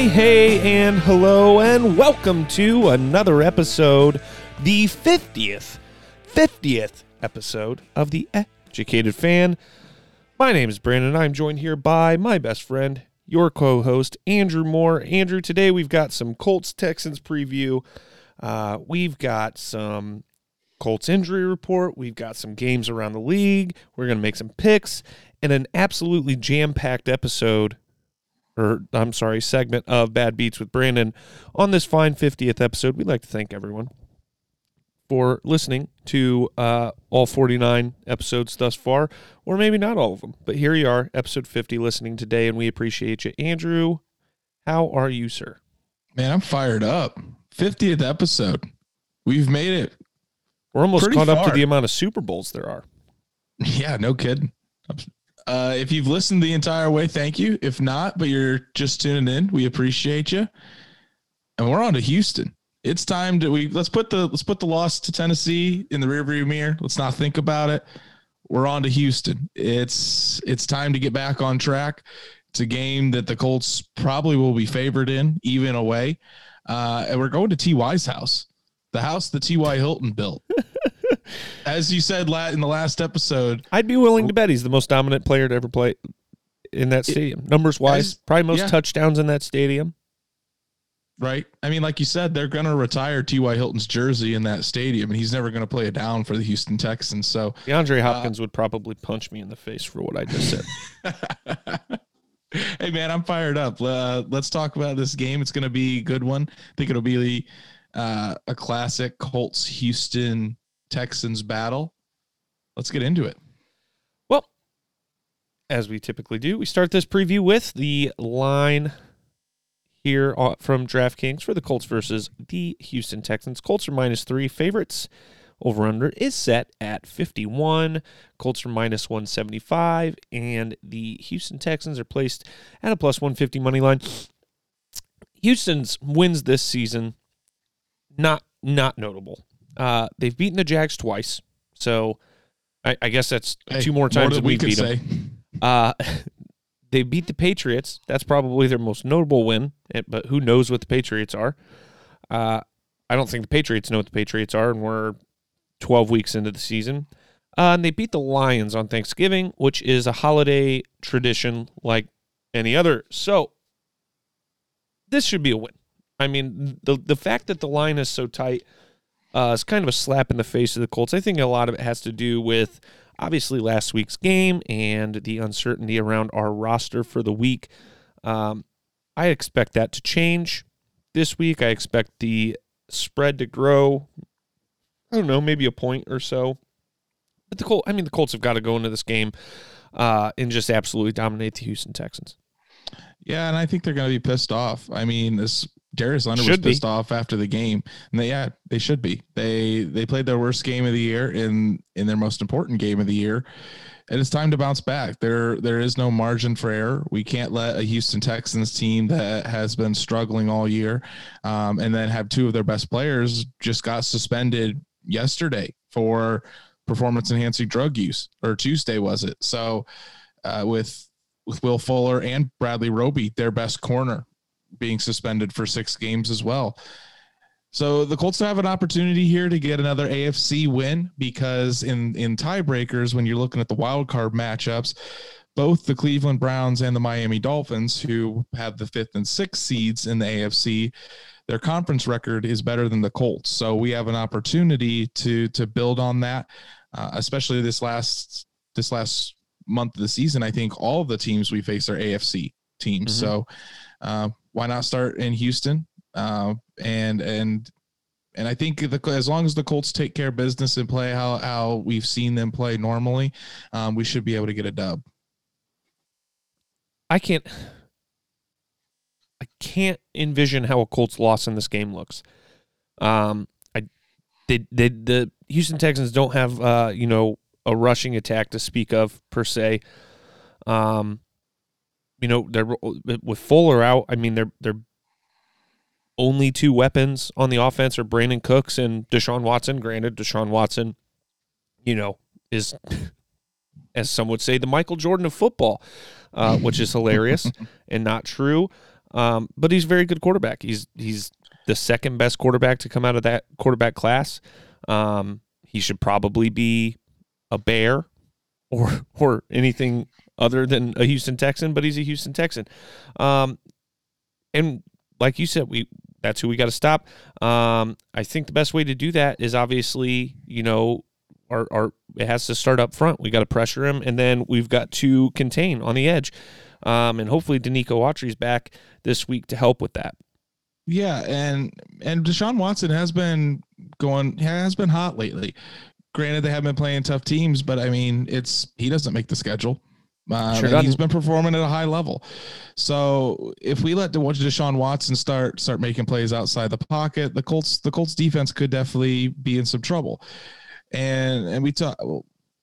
Hi, hey, and hello, and welcome to another episode, the 50th, 50th episode of The Educated Fan. My name is Brandon. I'm joined here by my best friend, your co host, Andrew Moore. Andrew, today we've got some Colts Texans preview. Uh, we've got some Colts injury report. We've got some games around the league. We're going to make some picks and an absolutely jam packed episode or I'm sorry, segment of Bad Beats with Brandon on this fine 50th episode. We'd like to thank everyone for listening to uh, all 49 episodes thus far, or maybe not all of them. But here you are, episode 50, listening today, and we appreciate you. Andrew, how are you, sir? Man, I'm fired up. 50th episode. We've made it. We're almost Pretty caught up to the amount of Super Bowls there are. Yeah, no kidding. Uh, if you've listened the entire way, thank you. If not, but you're just tuning in, we appreciate you. And we're on to Houston. It's time to we let's put the let's put the loss to Tennessee in the rearview mirror. Let's not think about it. We're on to Houston. It's it's time to get back on track. It's a game that the Colts probably will be favored in, even away. Uh, and we're going to T.Y.'s house, the house that T.Y. Hilton built. As you said in the last episode, I'd be willing to bet he's the most dominant player to ever play in that stadium. Numbers wise, probably most yeah. touchdowns in that stadium. right? I mean, like you said, they're going to retire T.Y. Hilton's jersey in that stadium, and he's never going to play a down for the Houston Texans. So, DeAndre Hopkins would probably punch me in the face for what I just said. hey, man, I'm fired up. Uh, let's talk about this game. It's going to be a good one. I think it'll be uh, a classic Colts Houston Texans battle. Let's get into it. Well, as we typically do, we start this preview with the line here from DraftKings for the Colts versus the Houston Texans. Colts are minus three favorites. Over under is set at 51. Colts are minus 175, and the Houston Texans are placed at a plus 150 money line. Houston's wins this season not not notable. Uh, they've beaten the Jags twice, so I, I guess that's Hey, two more times than than we beat them. Uh, they beat the Patriots. That's probably their most notable win. eh, But who knows what the Patriots are? Uh, I don't think the Patriots know what the Patriots are, and we're 12 weeks into the season. Uh, and they beat the Lions on Thanksgiving, which is a holiday tradition like any other. So this should be a win. I mean, the the fact that the line is so tight uh, is kind of a slap in the face of the Colts. I think a lot of it has to do with obviously last week's game and the uncertainty around our roster for the week. Um, I expect that to change this week. I expect the spread to grow. I don't know, maybe a point or so. But the Colt, I mean, the Colts have got to go into this game uh, and just absolutely dominate the Houston Texans. Yeah, and I think they're going to be pissed off. I mean, this Darius Leonard Should was be. pissed off after the game, and they, yeah, they should be. They they played their worst game of the year in in their most important game of the year, and it's time to bounce back. There there is no margin for error. We can't let a Houston Texans team that has been struggling all year, um, and then have two of their best players just got suspended yesterday for performance enhancing drug use, or Tuesday was it? So, uh, with with Will Fuller and Bradley Roby, their best corner, being suspended for six games as well. So the Colts have an opportunity here to get another AFC win because in in tiebreakers, when you're looking at the wild card matchups, both the Cleveland Browns and the Miami Dolphins, who have the fifth and sixth seeds in the AFC, their conference record is better than the Colts. So we have an opportunity to to build on that, uh, especially this last this last month of the season. I think all of the teams we face are AFC teams. Mhm. So uh, why not start in Houston? Uh, and and and I think the, as long as the Colts take care of business and play how how we've seen them play normally, um, we should be able to get a dub. I can't I can't envision how a Colts loss in this game looks. Um I they, they the Houston Texans don't have uh you know a rushing attack to speak of per se. Um you know they're with Fuller out, I mean they're they're only two weapons on the offense are Brandin Cooks and Deshaun Watson. Granted, Deshaun Watson, you know, is as some would say, the Michael Jordan of football, uh, which is hilarious and not true. Um, but he's a very good quarterback. He's he's the second best quarterback to come out of that quarterback class. Um, he should probably be a Bear or or anything other than a Houston Texan, but he's a Houston Texan. Um, and like you said, we that's who we got to stop. Um, I think the best way to do that is obviously, you know, our, our it has to start up front. We got to pressure him, and then we've got to contain on the edge. Um, and hopefully, Denico Autry's back this week to help with that. Yeah, and and Deshaun Watson has been going has been hot lately. Granted, they have been playing tough teams, but I mean, it's he doesn't make the schedule. Uh, sure he's been performing at a high level. So if we let Deshaun Watson start start making plays outside the pocket, the Colts the Colts defense could definitely be in some trouble. And and we talk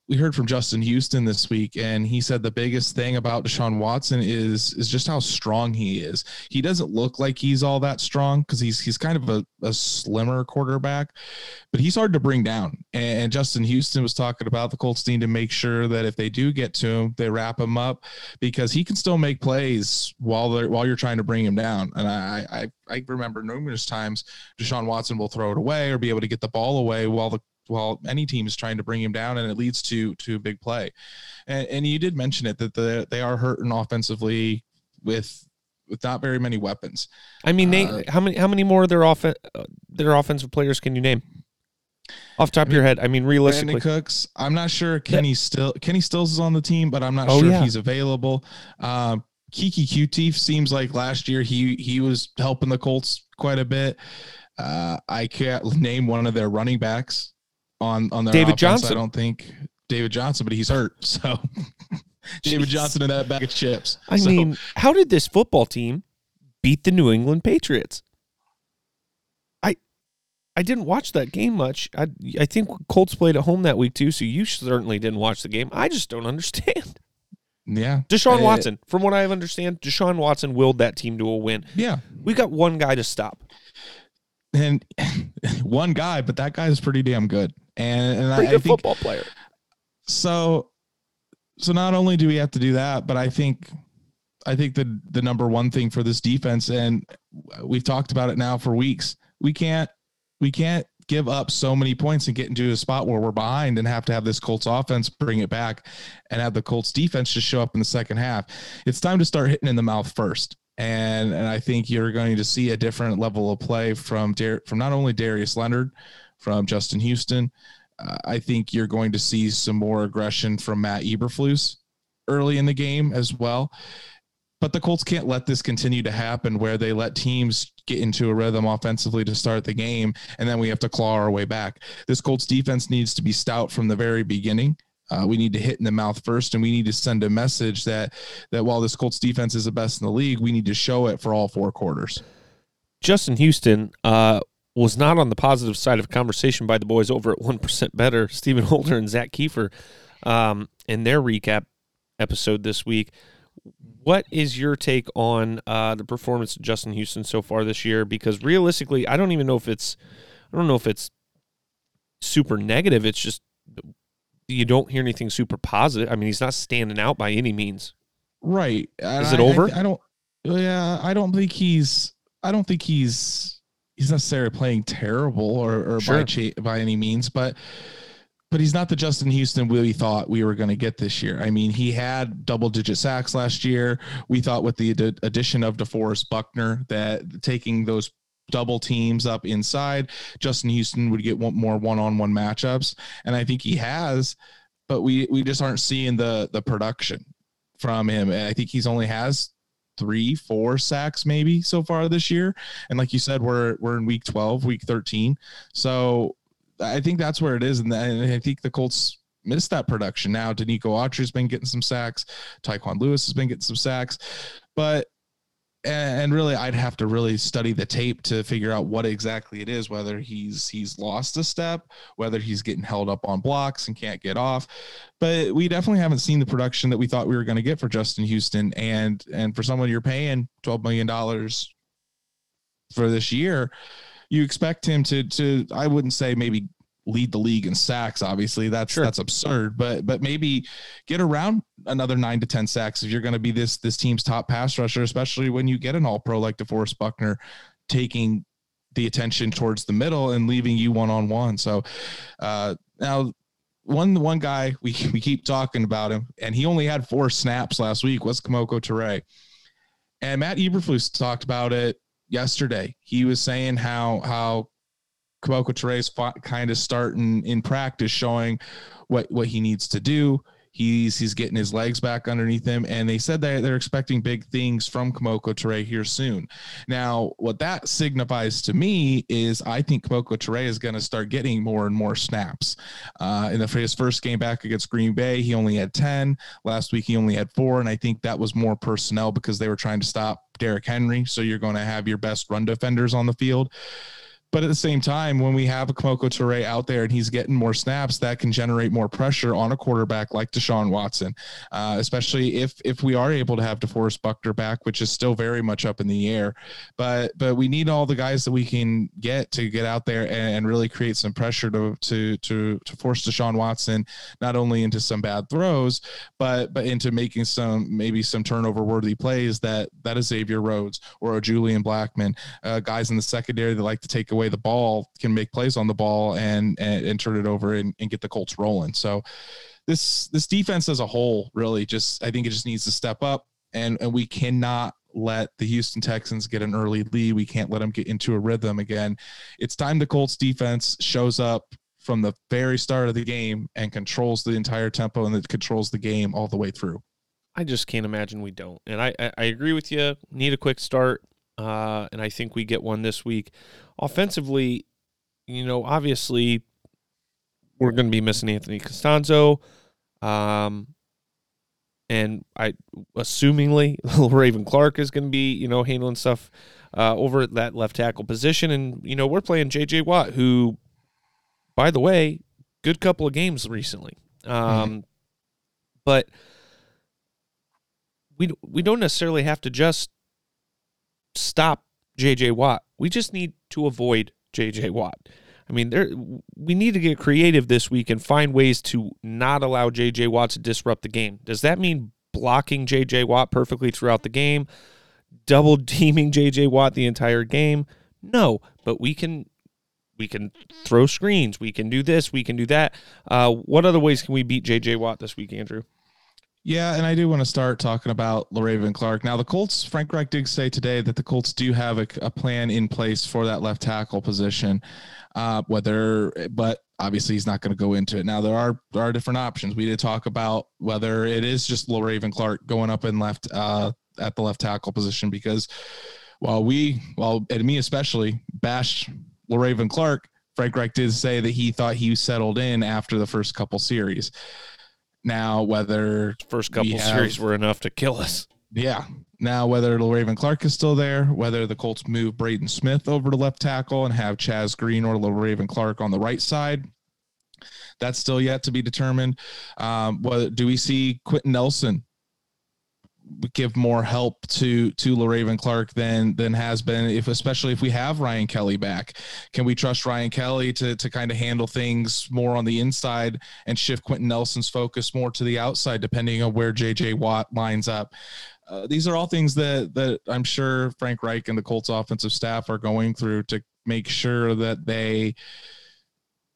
we heard from Justin Houston this week, and he said the biggest thing about Deshaun Watson is is just how strong he is. He doesn't look like he's all that strong because he's he's kind of a, a slimmer quarterback, but he's hard to bring down. And Justin Houston was talking about the Colts need to make sure that if they do get to him, they wrap him up because he can still make plays while they're while you're trying to bring him down. And I I I remember numerous times Deshaun Watson will throw it away or be able to get the ball away while the while any team is trying to bring him down, and it leads to to a big play. And, and you did mention it that the, they are hurting offensively with with not very many weapons. I mean, uh, how many how many more of their off their offensive players can you name? Off top I mean, of your head, I mean, realistically, Brandin Cooks. I'm not sure Kenny still Kenny Stills is on the team, but I'm not oh, sure yeah. if he's available. Um, Keke Coutee seems like last year he he was helping the Colts quite a bit. Uh, I can't name one of their running backs on on their David offense, Johnson. I don't think David Johnson, but he's hurt. So David Johnson in that bag of chips. I so. mean, how did this football team beat the New England Patriots? I I didn't watch that game much. I I think Colts played at home that week too, so you certainly didn't watch the game. I just don't understand. Yeah. Deshaun uh, Watson, from what I understand, Deshaun Watson willed that team to a win. Yeah. We got one guy to stop. And one guy, but that guy is pretty damn good and, and Pretty I, good I think, football player. So, so not only do we have to do that, but I think, I think the the number one thing for this defense, and we've talked about it now for weeks, we can't we can't give up so many points and get into a spot where we're behind and have to have this Colts offense bring it back and have the Colts defense just show up in the second half. It's time to start hitting in the mouth first. And, and I think you're going to see a different level of play from Dar- from not only Darius Leonard, from Justin Houston. Uh, I think you're going to see some more aggression from Matt Eberflus early in the game as well. But the Colts can't let this continue to happen where they let teams get into a rhythm offensively to start the game, and then we have to claw our way back. This Colts defense needs to be stout from the very beginning. Uh, we need to hit in the mouth first, and we need to send a message that that while this Colts defense is the best in the league, we need to show it for all four quarters. Justin Houston, uh, was not on the positive side of conversation by the boys over at 1% Better, Stephen Holder and Zak Keefer, um, in their recap episode this week. What is your take on uh, the performance of Justin Houston so far this year? Because realistically, I don't even know if it's, I don't know if it's super negative. It's just you don't hear anything super positive. I mean, he's not standing out by any means. Right? Is it over? I, I don't. Yeah, I don't think he's. I don't think he's he's necessarily playing terrible or, or sure. by by any means, but but he's not the Justin Houston we thought we were going to get this year. I mean, he had double digit sacks last year. We thought with the ad- addition of DeForest Buckner that taking those double teams up inside, Justin Houston would get one, more one on one matchups, and I think he has. But we we just aren't seeing the the production from him. And I think he's only has three, four sacks maybe so far this year. And like you said, we're we're in week 12, week 13. So I think that's where it is. And I think the Colts missed that production. Now Denico Autry's been getting some sacks, Tyquan Lewis has been getting some sacks, but and really I'd have to really study the tape to figure out what exactly it is whether he's he's lost a step whether he's getting held up on blocks and can't get off. But we definitely haven't seen the production that we thought we were going to get for Justin Houston. And and for someone you're paying 12 million dollars for this year you expect him to to I wouldn't say maybe lead the league in sacks. Obviously, that's sure. that's absurd. But but maybe get around another nine to ten sacks if you're going to be this this team's top pass rusher, especially when you get an All Pro like DeForest Buckner taking the attention towards the middle and leaving you one on one. So uh, now one one guy we we keep talking about him, and he only had four snaps last week was Kemoko Turay. And Matt Eberflus talked about it yesterday. He was saying how how Kemoko Turay's kind of starting in practice, showing what what he needs to do. He's he's getting his legs back underneath him, and they said that they're expecting big things from Kemoko Turay here soon. Now, what that signifies to me is I think Kemoko Turay is going to start getting more and more snaps. Uh, in the his first game back against Green Bay, he only had ten. Last week, he only had four, and I think that was more personnel because they were trying to stop Derrick Henry. So you're going to have your best run defenders on the field. But at the same time, when we have a Kemoko Turay out there and he's getting more snaps, that can generate more pressure on a quarterback like Deshaun Watson, uh, especially if if we are able to have DeForest Buckner back, which is still very much up in the air. But but we need all the guys that we can get to get out there and, and really create some pressure to to to to force Deshaun Watson not only into some bad throws, but but into making some maybe some turnover worthy plays that that is Xavier Rhodes or Julian Blackmon, uh, guys in the secondary that like to take away the ball can make plays on the ball and and, and turn it over and, and get the Colts rolling. So this this defense as a whole really just I think it just needs to step up and and we cannot let the Houston Texans get an early lead. We can't let them get into a rhythm again. It's time the Colts defense shows up from the very start of the game and controls the entire tempo and it controls the game all the way through. I just can't imagine we don't. And I, I, I agree with you. Need a quick start. Uh, and I think we get one this week. Offensively, you know, obviously we're going to be missing Anthony Castonzo. Um, and I, assumingly, Raven Clark is going to be, you know, handling stuff uh, over at that left tackle position. And, you know, we're playing J.J. Watt, who, by the way, good couple of games recently. Um, mm-hmm. But we, we don't necessarily have to just stop JJ Watt. We just need to avoid JJ Watt. I mean, there we need to get creative this week and find ways to not allow JJ Watt to disrupt the game. Does that mean blocking JJ Watt perfectly throughout the game? Double teaming JJ Watt the entire game? No, but we can we can throw screens. We can do this. We can do that. Uh, what other ways can we beat JJ Watt this week, Andrew? Yeah, and I do want to start talking about Le'Raven Clark. Now, the Colts, Frank Reich did say today that the Colts do have a, a plan in place for that left tackle position. Uh, whether, but obviously he's not going to go into it. Now, there are there are different options. We did talk about whether it is just Le'Raven Clark going up and left uh, at the left tackle position because while we, well, and me especially, bashed Le'Raven Clark, Frank Reich did say that he thought he settled in after the first couple series. Now, whether first couple have, series were enough to kill us. Yeah. Now, whether Le'Raven Clark is still there, whether the Colts move Braden Smith over to left tackle and have Chaz Green or Le'Raven Clark on the right side, that's still yet to be determined. Um, what do we see Quenton Nelson give more help to to Le'Raven Clark than than has been if especially if we have Ryan Kelly back. Can we trust Ryan Kelly to to kind of handle things more on the inside and shift Quenton Nelson's focus more to the outside depending on where JJ Watt lines up? Uh, these are all things that that I'm sure Frank Reich and the Colts offensive staff are going through to make sure that they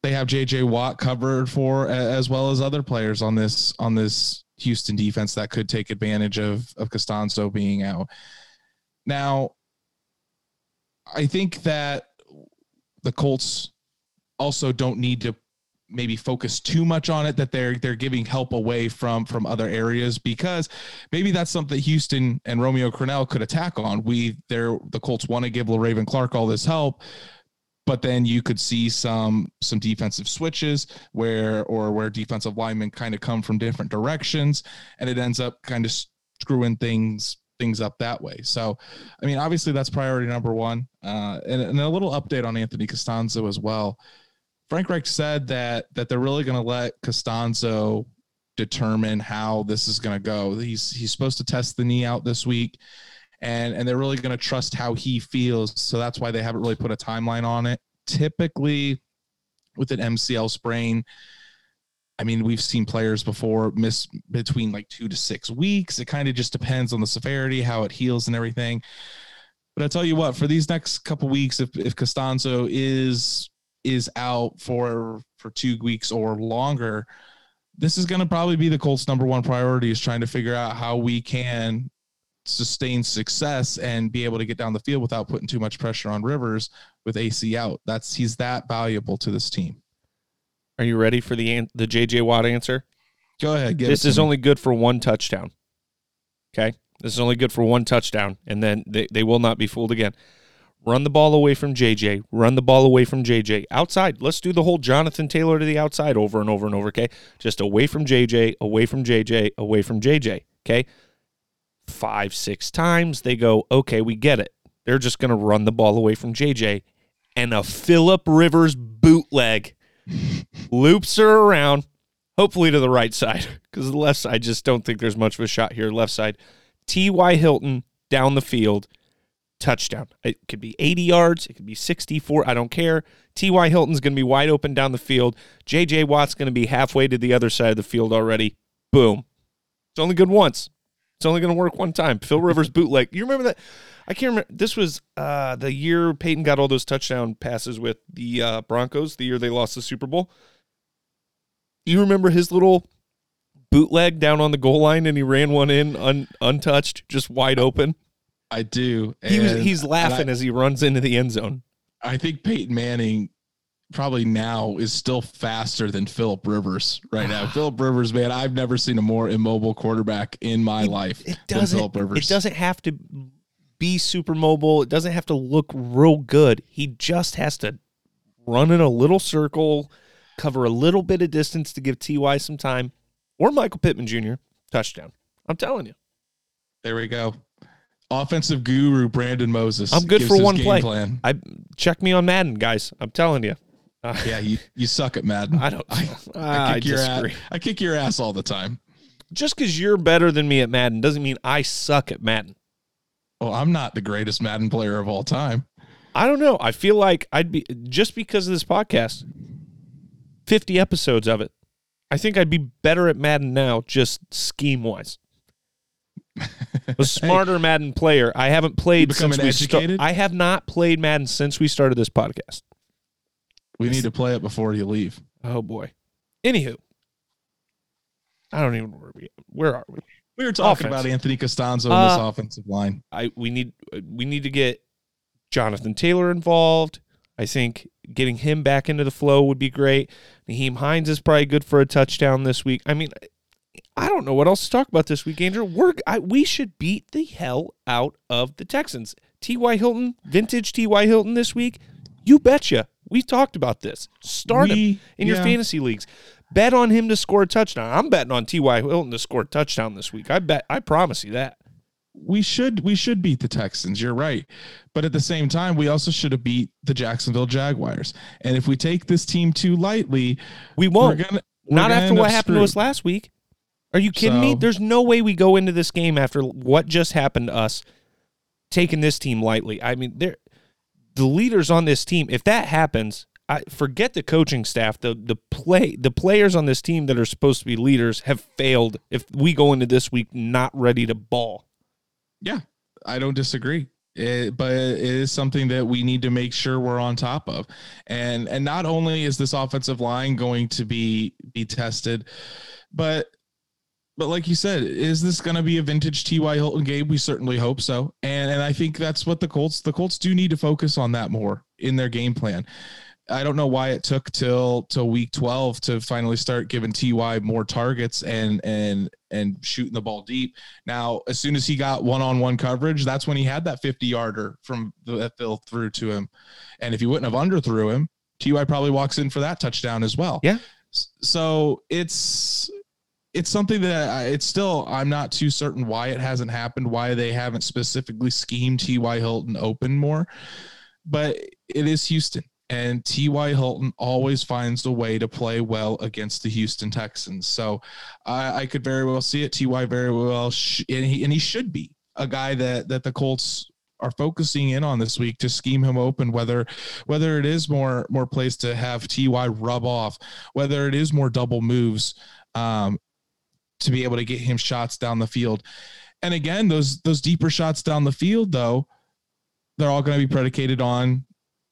they have JJ Watt covered for as well as other players on this on this Houston defense that could take advantage of of Castonzo being out. Now, I think that the Colts also don't need to maybe focus too much on it that they're they're giving help away from from other areas because maybe that's something Houston and Romeo Crennel could attack on. We they're the Colts want to give Raven Clark all this help, but then you could see some some defensive switches where or where defensive linemen kind of come from different directions and it ends up kind of screwing things things up that way. So i mean obviously that's priority number one uh, and, and a little update on anthony castonzo as well. Frank reich said that that they're really going to let castonzo determine how this is going to go. He's he's supposed to test the knee out this week and and they're really going to trust how he feels. So that's why they haven't really put a timeline on it. Typically, with an MCL sprain. I mean, we've seen players before miss between like two to six weeks. It kind of just depends on the severity, how it heals, and everything. But I tell you what, for these next couple weeks, if if Castonzo is is out for for two weeks or longer, this is going to probably be the Colts' number one priority is trying to figure out how we can sustain success and be able to get down the field without putting too much pressure on Rivers with AC out. That's he's that valuable to this team. Are you ready for the the JJ Watt answer? Go ahead. This is me. only good for one touchdown. Okay, this is only good for one touchdown, and then they, they will not be fooled again. Run the ball away from JJ. Run the ball away from JJ. Outside. Let's do the whole Jonathan Taylor to the outside over and over and over. Okay. Just away from JJ, away from JJ, away from JJ. Okay. Five, six times. They go, okay, we get it. They're just going to run the ball away from JJ. And a Philip Rivers bootleg loops her around, hopefully to the right side, because the left side, I just don't think there's much of a shot here. Left side. T.Y. Hilton down the field touchdown. It could be 80 yards, it could be 64, I don't care. T.Y. Hilton's going to be wide open down the field. J.J. Watt's going to be halfway to the other side of the field already. Boom. It's only good once. It's only going to work one time. Phil Rivers bootleg. You remember that? I can't remember. This was uh, the year Peyton got all those touchdown passes with the uh, Broncos, the year they lost the Super Bowl. You remember his little bootleg down on the goal line and he ran one in un- untouched, just wide open? I do. he was he's laughing I, as he runs into the end zone. I think Peyton Manning probably now is still faster than Philip Rivers right now. Philip Rivers, man, I've never seen a more immobile quarterback in my it, life it doesn't, It doesn't have to be super mobile. It doesn't have to look real good. He just has to run in a little circle, cover a little bit of distance to give Ty some time, or Michael Pittman Jr. touchdown. I'm telling you. There we go offensive guru Brandon Moses. I'm good for one play. Plan. I check me on Madden, guys. I'm telling you. Uh, yeah, you, you suck at Madden. I don't. I, I, I kick your ass. I kick your ass all the time. Just because you're better than me at Madden doesn't mean I suck at Madden. Oh, I'm not the greatest Madden player of all time. I don't know. I feel like I'd be just because of this podcast, 50 episodes of it. I think I'd be better at Madden now, just scheme wise. a smarter hey, Madden player. I haven't played since we started. I have not played Madden since we started this podcast. We need to play it before you leave. Oh boy. Anywho, I don't even know where we where are we? We were talking Offense. about Anthony Castonzo in uh, this offensive line. I we need we need to get Jonathan Taylor involved. I think getting him back into the flow would be great. Nyheim Hines is probably good for a touchdown this week. I mean, I don't know what else to talk about this week, Andrew. We're I, we should beat the hell out of the Texans. T.Y. Hilton, vintage T.Y. Hilton this week. You betcha. We talked about this. Start we, him in yeah. your fantasy leagues. Bet on him to score a touchdown. I'm betting on T.Y. Hilton to score a touchdown this week. I bet. I promise you that. We should we should beat the Texans. You're right, but at the same time, we also should have beat the Jacksonville Jaguars. And if we take this team too lightly, we won't. We're gonna, we're Not after what happened screwed. to us last week. Are you kidding so, me? There's no way we go into this game after what just happened to us taking this team lightly. I mean, they're the leaders on this team. If that happens, I forget the coaching staff. The the play the players on this team that are supposed to be leaders have failed if we go into this week not ready to ball. Yeah, I don't disagree. It, but it is something that we need to make sure we're on top of and and not only is this offensive line going to be be tested but but like you said, is this going to be a vintage T.Y. Hilton game? We certainly hope so. And and I think that's what the Colts the Colts do need to focus on that more in their game plan. I don't know why it took till till week 12 to finally start giving TY more targets and and and shooting the ball deep. Now, as soon as he got one-on-one coverage, that's when he had that 50-yarder from the, that fell through to him. And if he wouldn't have underthrew him, TY probably walks in for that touchdown as well. Yeah. So it's it's something that I, it's still I'm not too certain why it hasn't happened, why they haven't specifically schemed T.Y. Hilton open more, but it is Houston. And T.Y. Hilton always finds a way to play well against the Houston Texans. So I, I could very well see it. T.Y. very well, sh- and, he, and he should be a guy that, that the Colts are focusing in on this week to scheme him open. Whether whether it is more more plays to have Ty rub off, whether it is more double moves um, to be able to get him shots down the field. And again, those those deeper shots down the field, though, they're all going to be predicated on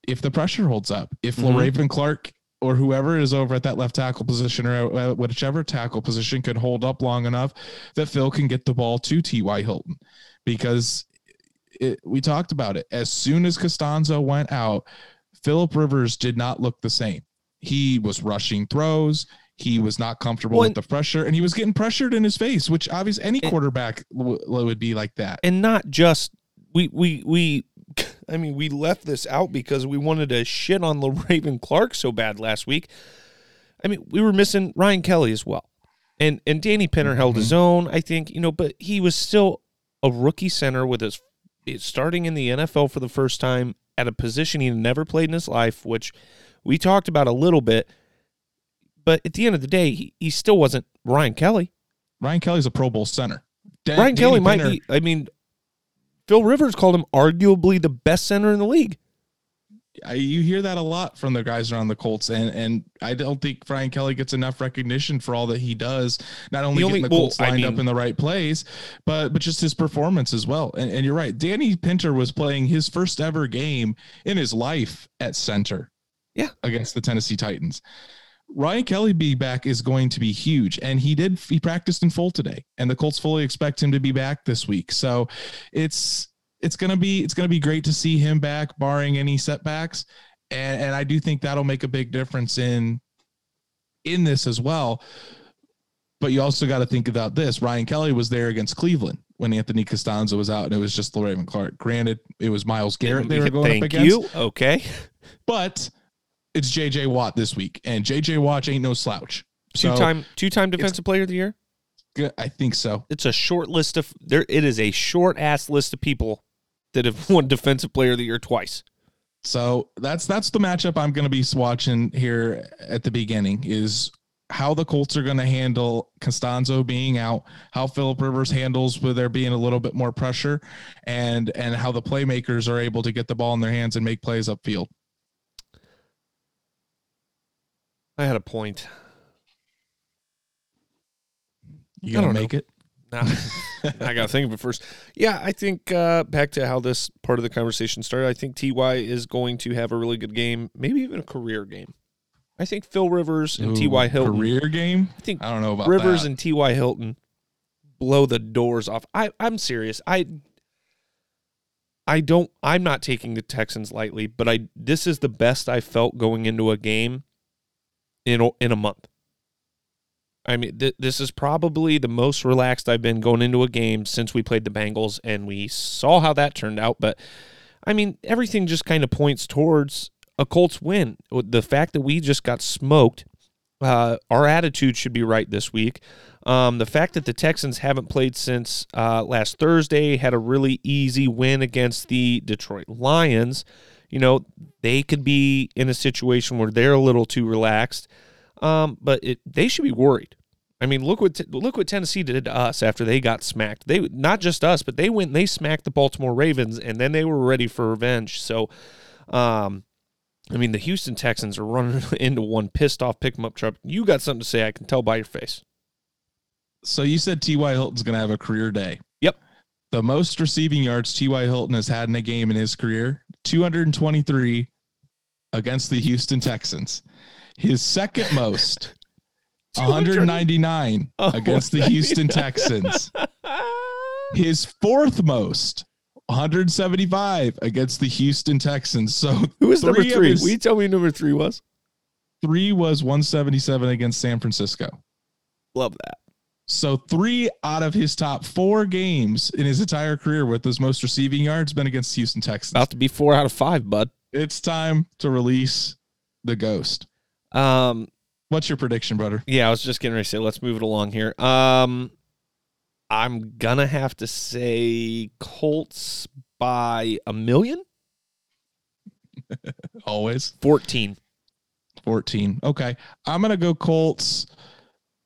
if the pressure holds up. If mm-hmm. Le'Raven Clark or whoever is over at that left tackle position or uh, whichever tackle position could hold up long enough that Phil can get the ball to T.Y. Hilton. Because it, we talked about it. As soon as Castonzo went out, Philip Rivers did not look the same. He was rushing throws. He was not comfortable well, with the pressure, and he was getting pressured in his face, which obviously any quarterback w- would be like that. And not just we we we I mean, we left this out because we wanted to shit on Le'Raven Clark so bad last week. I mean, we were missing Ryan Kelly as well. And and Danny mm-hmm. held his own, I think, you know, but he was still a rookie center with his starting in the NFL for the first time at a position he had never played in his life, which we talked about a little bit. But at the end of the day, he, he still wasn't Ryan Kelly. Ryan Kelly's a Pro Bowl center. Dan, Ryan Danny Kelly might be. I mean, Phil Rivers called him arguably the best center in the league. You hear that a lot from the guys around the Colts, and and I don't think Brian Kelly gets enough recognition for all that he does. Not only, only getting the Colts well, lined I mean, up in the right place, but but just his performance as well. And, and you're right, Danny Pinter was playing his first ever game in his life at center. Yeah, against the Tennessee Titans. Ryan Kelly being back is going to be huge. And he did, he practiced in full today, and the Colts fully expect him to be back this week. So it's, it's going to be, it's going to be great to see him back, barring any setbacks. And, and I do think that'll make a big difference in, in this as well. But you also got to think about this. Ryan Kelly was there against Cleveland when Anthony Castonzo was out, and it was just Le'Raven Clark. Granted, it was Myles Garrett they were going Thank up against. You. Okay. But it's JJ Watt this week, and JJ Watt ain't no slouch. Two time two time defensive player of the year. Good, I think so. It's a short list of there. It is a short ass list of people that have won defensive player of the year twice. So that's that's the matchup I'm going to be watching here at the beginning is how the Colts are going to handle Castonzo being out, how Philip Rivers handles with there being a little bit more pressure, and and how the playmakers are able to get the ball in their hands and make plays upfield. I had a point. You gonna make know. it? Nah, I gotta think of it first. Yeah, I think uh, back to how this part of the conversation started. I think Ty is going to have a really good game, maybe even a career game. I think Phil Rivers and Ty Hilton career game. I think I don't know about Rivers that. and Ty Hilton blow the doors off. I I'm serious. I I don't. I'm not taking the Texans lightly, but I this is the best I felt going into a game in in a month. I mean, th- this is probably the most relaxed I've been going into a game since we played the Bengals, and we saw how that turned out. But I mean, everything just kind of points towards a Colts win. The fact that we just got smoked, uh, our attitude should be right this week. Um, the fact that the Texans haven't played since uh, last Thursday, had a really easy win against the Detroit Lions you know, they could be in a situation where they're a little too relaxed. Um, but it, they should be worried. I mean, look what look what Tennessee did to us after they got smacked. They not just us, but they went and they smacked the Baltimore Ravens, and then they were ready for revenge. So, um, I mean, the Houston Texans are running into one pissed off pick 'em up truck. You got something to say? I can tell by your face. So you said T.Y. Hilton's going to have a career day. Yep. The most receiving yards T.Y. Hilton has had in a game in his career 223 against the Houston Texans. His second most, 199 oh, against the Houston Texans. His fourth most, 175 against the Houston Texans. So who was number three? His, Will you tell me number three was? Three was 177 against San Francisco. Love that. So three out of his top four games in his entire career with his most receiving yards been against Houston Texans. About to be four out of five, bud. It's time to release the ghost. Um, what's your prediction, brother? Yeah, I was just getting ready to say, let's move it along here. Um, I'm gonna have to say Colts by a million. Always 14. 14. Okay. I'm gonna go Colts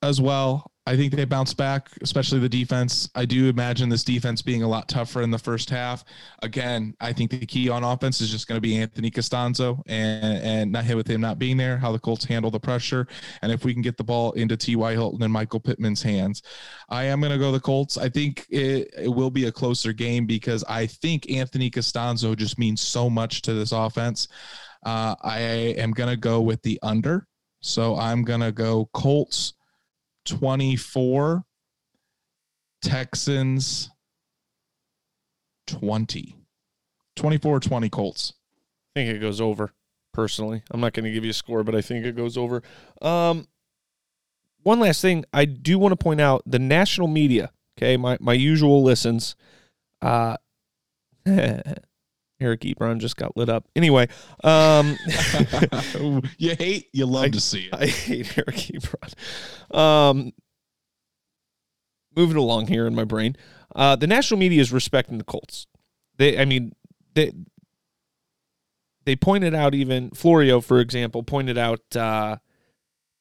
as well. I think they bounce back, especially the defense. I do imagine this defense being a lot tougher in the first half. Again, I think the key on offense is just going to be Anthony Castonzo and and not hit with him not being there, how the Colts handle the pressure, and if we can get the ball into T.Y. Hilton and Michael Pittman's hands. I am going to go the Colts. I think it, it will be a closer game because I think Anthony Castonzo just means so much to this offense. Uh, I am going to go with the under. So I'm going to go Colts 24, Texans 20. 24 20 Colts. I think it goes over personally. I'm not going to give you a score, but I think it goes over. Um, one last thing, I do want to point out the national media. Okay, my my usual listens. Uh, Eric Ebron just got lit up. Anyway, um, you hate, you love I, to see it. I hate Eric Ebron. Um, moving along here in my brain, uh, the national media is respecting the Colts. They, I mean, they they pointed out even Florio, for example, pointed out uh,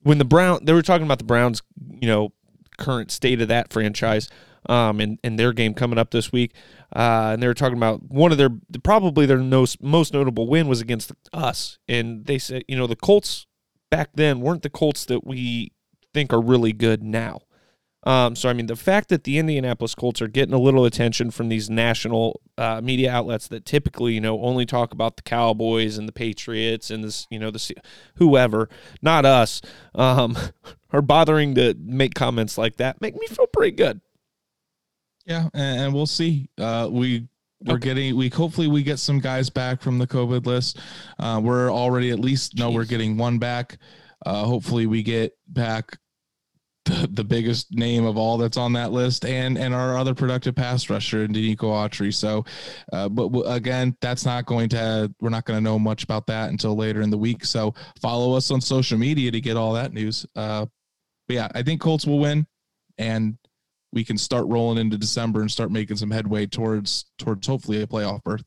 when the Brown they were talking about the Browns, you know, current state of that franchise um, and, and their game coming up this week. Uh, and they were talking about one of their probably their most most notable win was against us. And they said, you know, the Colts back then weren't the Colts that we think are really good now. Um, so I mean, the fact that the Indianapolis Colts are getting a little attention from these national uh, media outlets that typically, you know, only talk about the Cowboys and the Patriots and this, you know, the whoever, not us, um, are bothering to make comments like that, make me feel pretty good. Yeah, and, and we'll see. Uh, we we're okay. getting we hopefully we get some guys back from the COVID list. Uh, we're already at least no, we're getting one back. Uh, hopefully we get back the, the biggest name of all that's on that list and and our other productive pass rusher Denico Autry. So, uh, but w- again, that's not going to we're not going to know much about that until later in the week. So follow us on social media to get all that news. Uh, but yeah, I think Colts will win, and we can start rolling into December and start making some headway towards towards hopefully a playoff berth.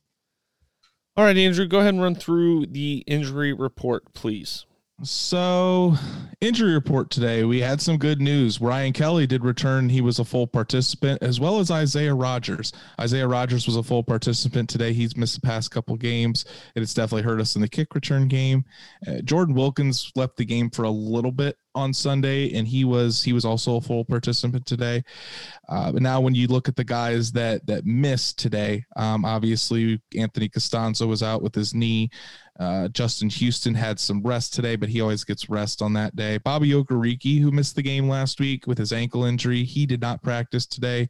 All right, Andrew, go ahead and run through the injury report, please. So, injury report today. We had some good news. Ryan Kelly did return. He was a full participant, as well as Isaiah Rodgers. Isaiah Rodgers was a full participant today. He's missed the past couple games. It has definitely hurt us in the kick return game. Uh, Jordan Wilkins left the game for a little bit on Sunday, and he was he was also a full participant today. Uh, but now, when you look at the guys that that missed today, um, obviously Anthony Castonzo was out with his knee. Uh, Justin Houston had some rest today, but he always gets rest on that day. Bobby Okereke, who missed the game last week with his ankle injury, he did not practice today.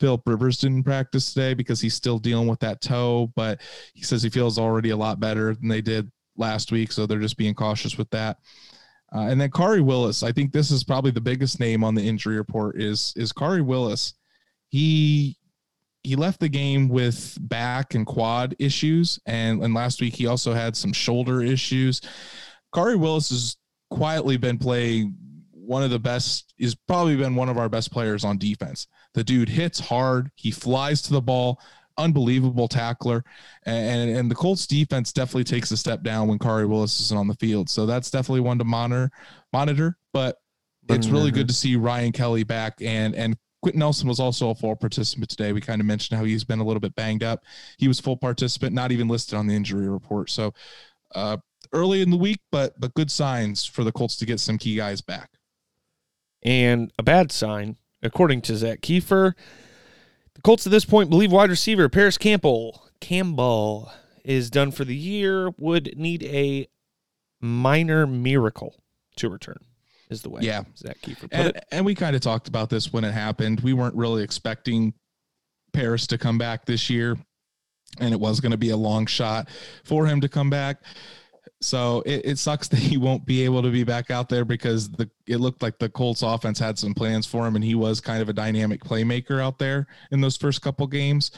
Philip Rivers didn't practice today because he's still dealing with that toe, but he says he feels already a lot better than they did last week, so they're just being cautious with that. Uh, and then Khari Willis, I think this is probably the biggest name on the injury report is is Khari Willis. He he left the game with back and quad issues, and and last week he also had some shoulder issues. Khari Willis has quietly been playing one of the best. He's probably been one of our best players on defense. The dude hits hard. He flies to the ball. Unbelievable tackler, and and the Colts defense definitely takes a step down when Khari Willis isn't on the field. So that's definitely one to monitor. Monitor, but it's really good to see Ryan Kelly back and and Quenton Nelson was also a full participant today. We kind of mentioned how he's been a little bit banged up. He was full participant, not even listed on the injury report. So uh, early in the week, but but good signs for the Colts to get some key guys back. And a bad sign, according to Zak Keefer, the Colts at this point believe wide receiver Parris Campbell Campbell is done for the year. Would need a minor miracle to return is the way. Yeah, Zak Keefer put and, it. And we kind of talked about this when it happened. We weren't really expecting Parris to come back this year, and it was going to be a long shot for him to come back. So it, it sucks that he won't be able to be back out there because the it looked like the Colts offense had some plans for him, and he was kind of a dynamic playmaker out there in those first couple games.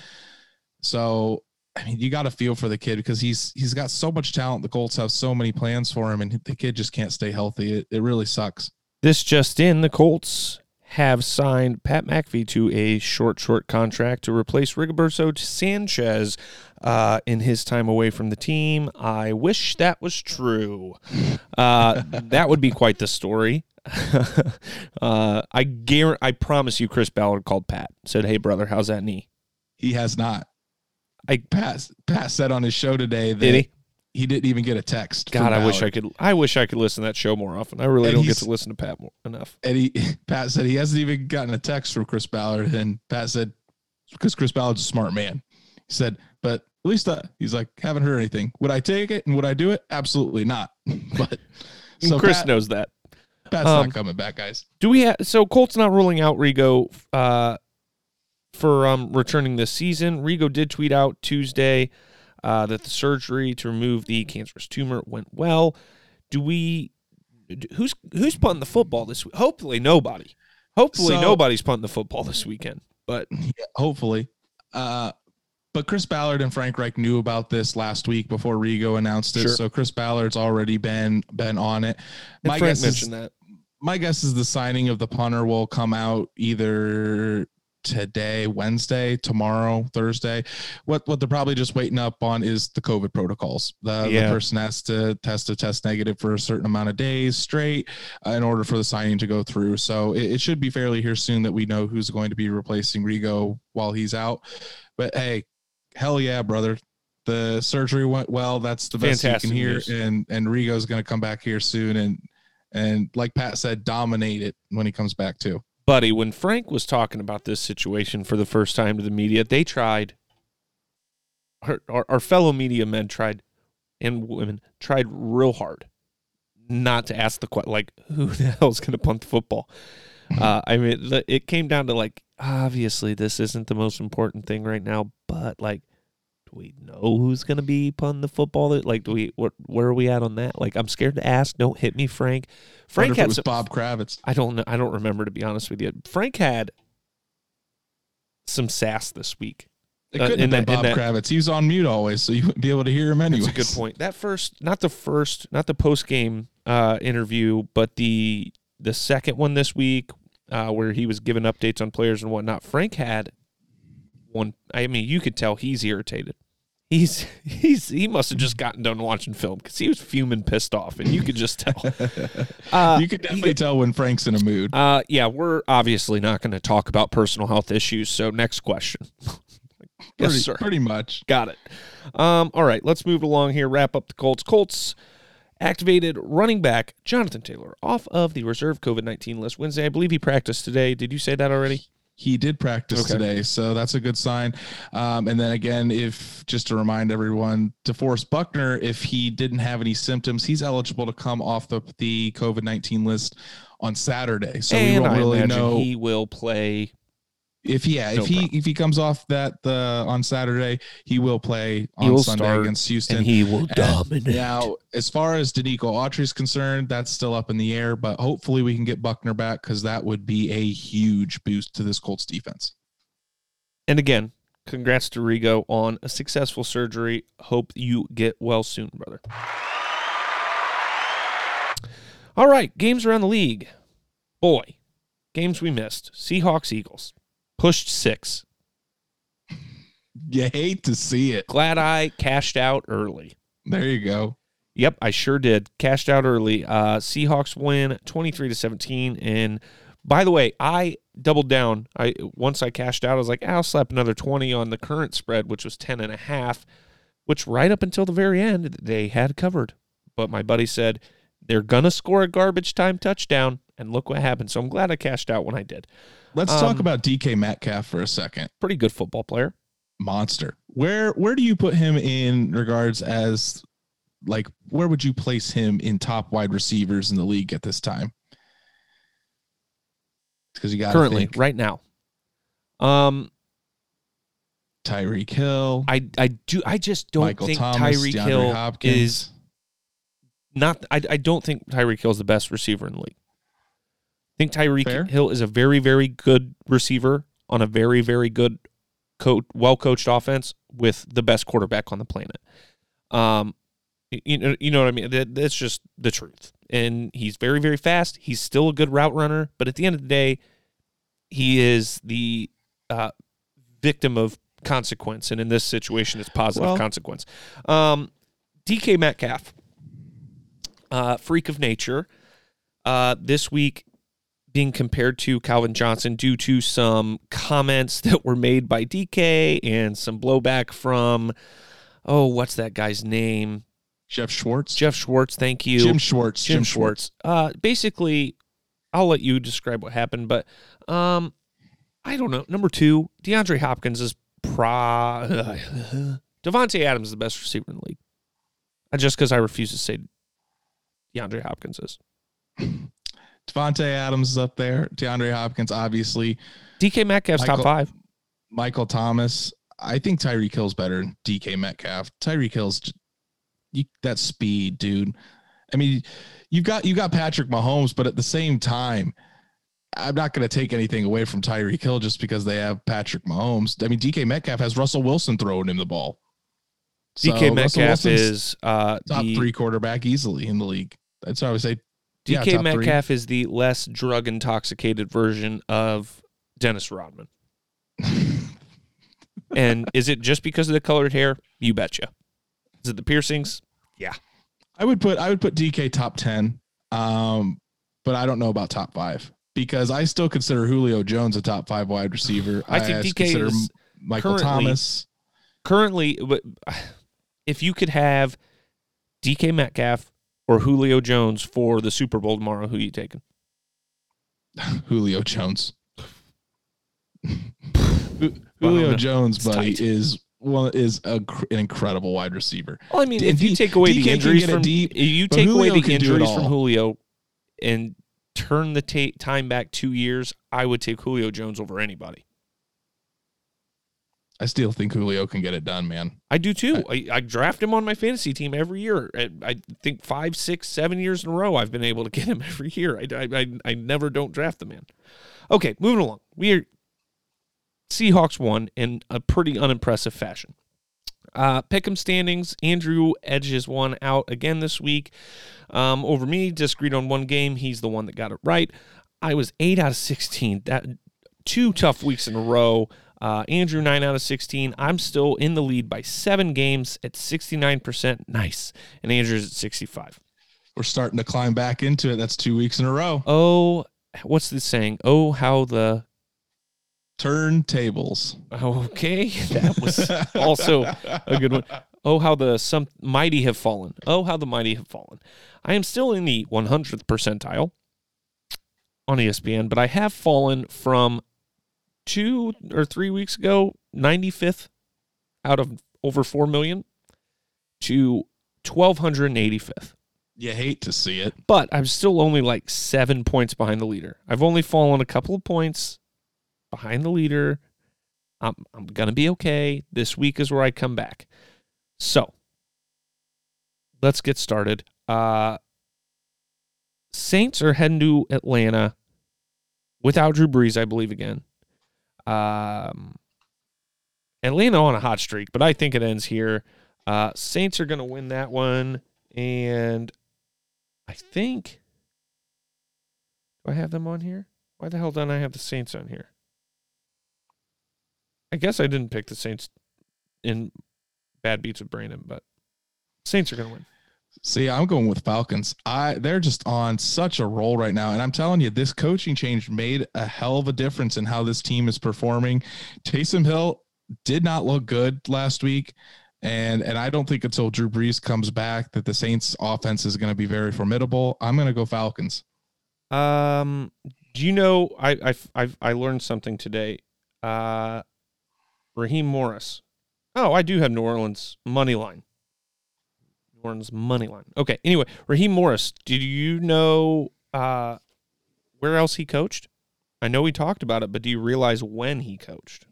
So I mean, you got to feel for the kid because he's he's got so much talent. The Colts have so many plans for him, and the kid just can't stay healthy. It, it really sucks. This just in: the Colts have signed Pat McAfee to a short, short contract to replace Rigoberto Sanchez uh, in his time away from the team. I wish that was true. Uh, that would be quite the story. uh, I guarantee, I promise you, Chris Ballard called Pat, said, "Hey, brother, how's that knee?" He has not. I Pat Pat said on his show today that did he? didn't even get a text. God, I wish I could. I wish I could listen to that show more often. I really And don't get to listen to Pat more, enough. And he Pat said he hasn't even gotten a text from Chris Ballard. And Pat said because Chris Ballard's a smart man. He said, but at least uh, he's like haven't heard anything. Would I take it and would I do it? Absolutely not. but so Chris Pat, knows that. Pat's um, not coming back, guys. Do we have so Colts not ruling out Rigo uh, for um, returning this season? Rigo did tweet out Tuesday uh, that the surgery to remove the cancerous tumor went well. Do we? Who's who's punting the football this week? Hopefully nobody. Hopefully So- nobody's punting the football this weekend. But Yeah, hopefully. Uh, but Chris Ballard and Frank Reich knew about this last week before Rigo announced it. Sure. So Chris Ballard's already been been on it. My Frank guess is that. my guess is the signing of the punter will come out either today, Wednesday, tomorrow, Thursday. What what they're probably just waiting up on is the COVID protocols. The, Yeah. the person has to test a test negative for a certain amount of days straight uh, in order for the signing to go through. So it, it should be fairly here soon that we know who's going to be replacing Rigo while he's out. But hey, hell yeah, brother. The surgery went well. That's the best Fantastic you can hear. news. And and Rigo's going to come back here soon and and like Pat said, dominate it when he comes back too. Buddy, when Frank was talking about this situation for the first time to the media, they tried. Our, our, our fellow media men tried, and women tried real hard, not to ask the question like, "Who the hell's going to punt the football?" Uh, I mean, it came down to like, obviously, this isn't the most important thing right now, but like, we know who's going to be punting the football? Like, do we? What? Where are we at on that? Like, I'm scared to ask. Don't hit me, Frank. Frank Wonder if it had some, Bob Kravitz. I don't know. I don't remember to be honest with you. Frank had some sass this week. It Uh, couldn't in have been that- Bob that- Kravitz. He was on mute always, so you wouldn't be able to hear him anyway. That's a good point. That first, not the first, not the post game uh, interview, but the the second one this week, uh, where he was giving updates on players and whatnot. Frank had one. I mean, you could tell he's irritated. He's he's he must have just gotten done watching film because he was fuming, pissed off, and you could just tell. Uh, you could definitely tell when Frank's in a mood. Uh, yeah, we're obviously not going to talk about personal health issues. So next question. yes, pretty, sir. pretty much. Got it. Um, all right, let's move along here. Wrap up the Colts. Colts activated running back Jonathan Taylor off of the reserve COVID nineteen list Wednesday. I believe he practiced today. Did you say that already? He did practice Okay. today, so that's a good sign. Um, and then again, if just to remind everyone, DeForest Buckner, if he didn't have any symptoms, he's eligible to come off the the COVID nineteen list on Saturday. So we won't I really know he will play. If yeah, No if he problem. if he comes off that the on Saturday, he will play on will Sunday against Houston. And he will And dominate. Now, as far as Denico Autry is concerned, that's still up in the air, but hopefully we can get Buckner back because that would be a huge boost to this Colts defense. And again, congrats to Rigo on a successful surgery. Hope you get well soon, brother. All right, games around the league. Boy, games we missed. Seahawks, Eagles. Pushed six. You hate to see it. Glad I cashed out early. There you go. Yep, I sure did. Cashed out early. Uh, Seahawks win 23 to 17. And by the way, I doubled down. I once I cashed out, I was like, I'll slap another 20 on the current spread, which was 10 and a half, which right up until the very end, they had covered. But my buddy said they're gonna score a garbage time touchdown, and look what happened. So I'm glad I cashed out when I did. Let's Um, talk about DK Metcalf for a second. Pretty good football player. Monster. Where where do you put him in regards as like where would you place him in top wide receivers in the league at this time? Because you got Currently, right now. Um, Tyreek Hill, I I do I just don't Michael think Thomas, Tyreek DeAndre Hill Hopkins. is not I, I don't think Tyreek Hill is the best receiver in the league. I think Tyreek Fair. Hill is a very, very good receiver on a very, very good coach well coached offense with the best quarterback on the planet. Um you know, you know what I mean? That, that's just the truth. And he's very, very fast. He's still a good route runner, but at the end of the day, he is the uh, victim of consequence, and in this situation, it's positive Well- consequence. Um, DK Metcalf, uh, freak of nature, uh, this week being compared to Calvin Johnson due to some comments that were made by DK and some blowback from, oh, what's that guy's name? Jeff Schwartz. Jeff Schwartz. Thank you. Jim Schwartz. Jim Schwartz. Uh, basically, I'll let you describe what happened, but um, I don't know. Number two, DeAndre Hopkins is pro. Davante Adams is the best receiver in the league. Uh, Just because I refuse to say DeAndre Hopkins is. Davante Adams is up there. DeAndre Hopkins, obviously. DK Metcalf's top five. Michael Thomas. I think Tyreek Hill's better than DK Metcalf. Tyreek Hill's that speed, dude. I mean, you've got you got Patrick Mahomes, but at the same time, I'm not going to take anything away from Tyreek Hill just because they have Patrick Mahomes. I mean, DK Metcalf has Russell Wilson throwing him the ball. DK Russell Metcalf is uh, top the three quarterback easily in the league. That's how I would say. Yeah, DK three. Metcalf is the less drug intoxicated version of Dennis Rodman. and is it just because of the colored hair? You betcha. Is it the piercings? Yeah. I would put I would put DK top ten, um, but I don't know about top five because I still consider Julio Jones a top five wide receiver. I think DK consider is Michael currently- Thomas. Currently, but if you could have DK Metcalf or Julio Jones for the Super Bowl tomorrow, who you taking? Julio Jones. Julio Jones, buddy, tight. is one is a, an incredible wide receiver. Well, I mean, D- if you take away DK the injuries from deep, if you take away the can do it injuries from. Julio and turn the ta- time back two years, I would take Julio Jones over anybody. I still think Julio can get it done, man. I do too. I, I draft him on my fantasy team every year. I, I think five, six, seven years in a row, I've been able to get him every year. I, I, I, I never don't draft the man. Okay, moving along. We are Seahawks won in a pretty unimpressive fashion. Uh, Pick'em standings. Andrew edges one out again this week. Um, over me, disagreed on one game. He's the one that got it right. I was eight out of sixteen. That two tough weeks in a row. Uh, Andrew nine out of sixteen. I'm still in the lead by seven games at sixty nine percent. Nice, and Andrew's at sixty five. We're starting to climb back into it. That's two weeks in a row. Oh, what's the saying? Oh, how the Turntables. okay. That was also a good one. Oh, how the some mighty have fallen. Oh, how the mighty have fallen. I am still in the 100th percentile on ESPN, but I have fallen from two or three weeks ago, 95th out of over 4 million to 1285th. You hate to see it. But I'm still only like seven points behind the leader. I've only fallen a couple of points behind the leader. I'm, I'm going to be okay. This week is where I come back. So let's get started. Uh, Saints are heading to Atlanta without Drew Brees, I believe, again. Um, Atlanta on a hot streak, but I think it ends here. Uh, Saints are going to win that one. And I think. Do I have them on here? Why the hell don't I have the Saints on here? I guess I didn't pick the Saints in bad beats with Brandon, but Saints are going to win. See, I'm going with Falcons. I they're just on such a roll right now, and I'm telling you, this coaching change made a hell of a difference in how this team is performing. Taysom Hill did not look good last week, and and I don't think until Drew Brees comes back that the Saints' offense is going to be very formidable. I'm going to go Falcons. Um, do you know? I I I, learned something today. Uh, Raheem Morris. Oh, I do have New Orleans money line. Orleans money line. Okay. Anyway, Raheem Morris. Did you know uh, where else he coached? I know we talked about it, but do you realize when he coached?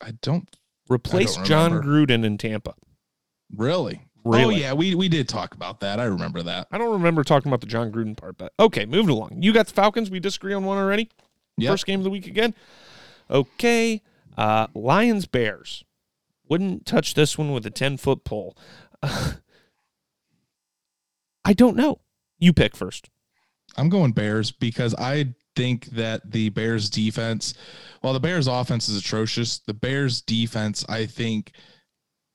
I don't Replaced Jon. Gruden in Tampa. really. Oh yeah, we we did talk about that. I remember that. I don't remember talking about the Jon Gruden part, but okay, moving along. You got the Falcons. We disagree on one already. Yep. First game of the week again. Okay. Uh, Lions Bears. Wouldn't touch this one with a 10 foot pole. I don't know. You pick first. I'm going Bears because I think that the Bears defense, while the Bears offense is atrocious, the Bears defense, I think,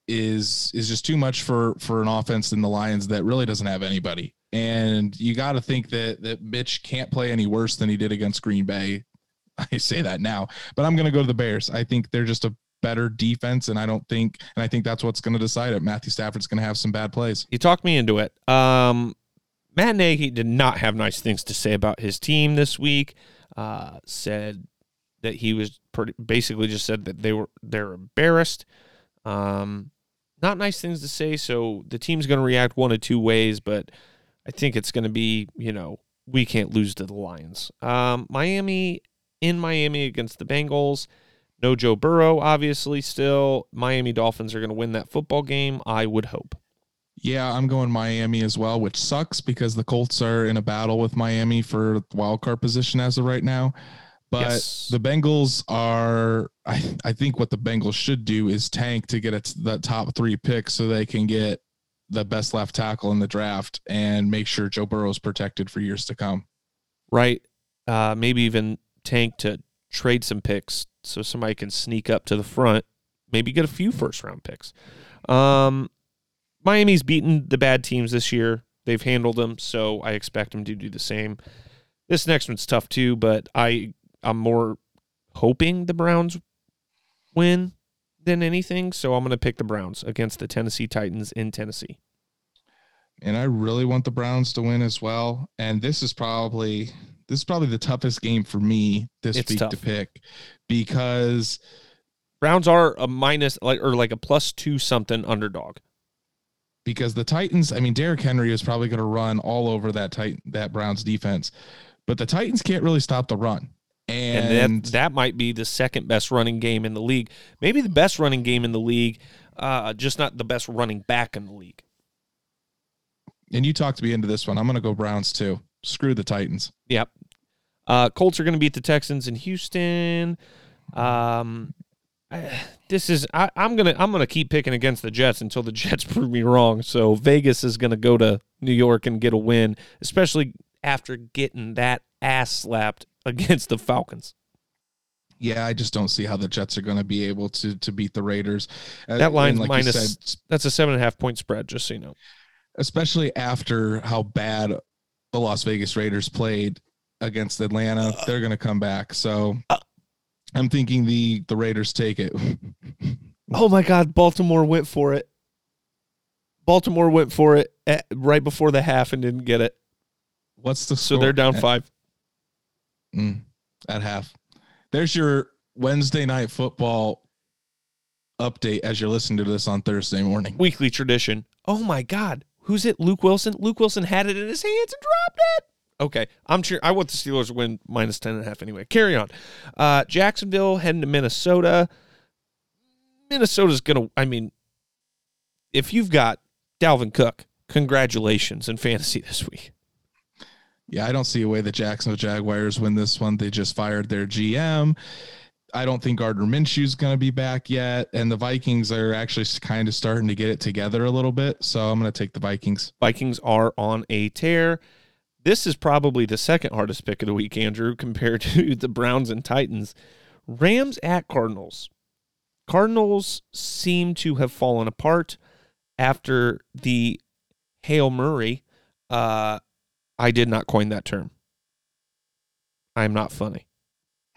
is is just too much for for an offense in the Lions that really doesn't have anybody. And you got to think that that Mitch can't play any worse than he did against Green Bay. I say that now, but I'm going to go to the Bears. I think they're just a better defense, and I don't think, and I think that's what's going to decide it. Matthew Stafford's going to have some bad plays. You talked me into it. Um, Matt Nagy did not have nice things to say about his team this week. Uh, said that he was pretty, basically just said that they were they're embarrassed. Um, not nice things to say. So the team's going to react one of two ways, but I think it's going to be you know we can't lose to the Lions. Um, Miami in Miami against the Bengals. No Joe Burrow, obviously. Still, Miami Dolphins are going to win that football game. I would hope. Yeah, I'm going Miami as well, which sucks because the Colts are in a battle with Miami for wild card position as of right now. But yes. the Bengals are, I, I think what the Bengals should do is tank to get it the top three picks so they can get the best left tackle in the draft and make sure Joe Burrow is protected for years to come. Right. Uh, maybe even tank to trade some picks so somebody can sneak up to the front, maybe get a few first round picks. Um, Miami's beaten the bad teams this year. They've handled them, so I expect them to do the same. This next one's tough too, but I I'm more hoping the Browns win than anything, so I'm going to pick the Browns against the Tennessee Titans in Tennessee. And I really want the Browns to win as well. And this is probably this is probably the toughest game for me this it's week tough. to pick because Browns are a minus like or like a plus two something underdog. Because the Titans, I mean, Derrick Henry is probably going to run all over that tight that Browns defense, but the Titans can't really stop the run. And, and that, that might be the second best running game in the league. Maybe the best running game in the league, uh, just not the best running back in the league. And you talked me into this one. I'm going to go Browns too. Screw the Titans. Yep. Uh, Colts are going to beat the Texans in Houston. Um, I, this is I, am gonna I'm gonna keep picking against the Jets until the Jets prove me wrong. So Vegas is gonna go to New York and get a win, especially after getting that ass slapped against the Falcons. Yeah, I just don't see how the Jets are going to be able to to beat the Raiders. Uh, that line's like minus. Said, that's a seven and a half point spread. Just so you know. Especially after how bad the Las Vegas Raiders played against Atlanta. They're going to come back. So I'm thinking the the Raiders take it. oh my God, Baltimore went for it. Baltimore went for it at, right before the half and didn't get it. What's the so they're down at, five mm, at half. There's your Wednesday night football update as you're listening to this on Thursday morning. Weekly tradition. Oh my God, Who's it? Luke Wilson. Luke Wilson had it in his hands and dropped it. Okay, I'm sure I want the Steelers to win minus ten and a half anyway. Carry on. Uh, Jacksonville heading to Minnesota. Minnesota's gonna. I mean, if you've got Dalvin Cook, congratulations in fantasy this week. Yeah, I don't see a way the Jacksonville Jaguars win this one. They just fired their GM. I don't think Gardner Minshew is going to be back yet, and the Vikings are actually kind of starting to get it together a little bit. So I'm going to take the Vikings. Vikings are on a tear. This is probably the second hardest pick of the week, Andrew, compared to the Browns and Titans. Rams at Cardinals. Cardinals seem to have fallen apart after the Hail Murray. Uh, I did not coin that term. I am not funny.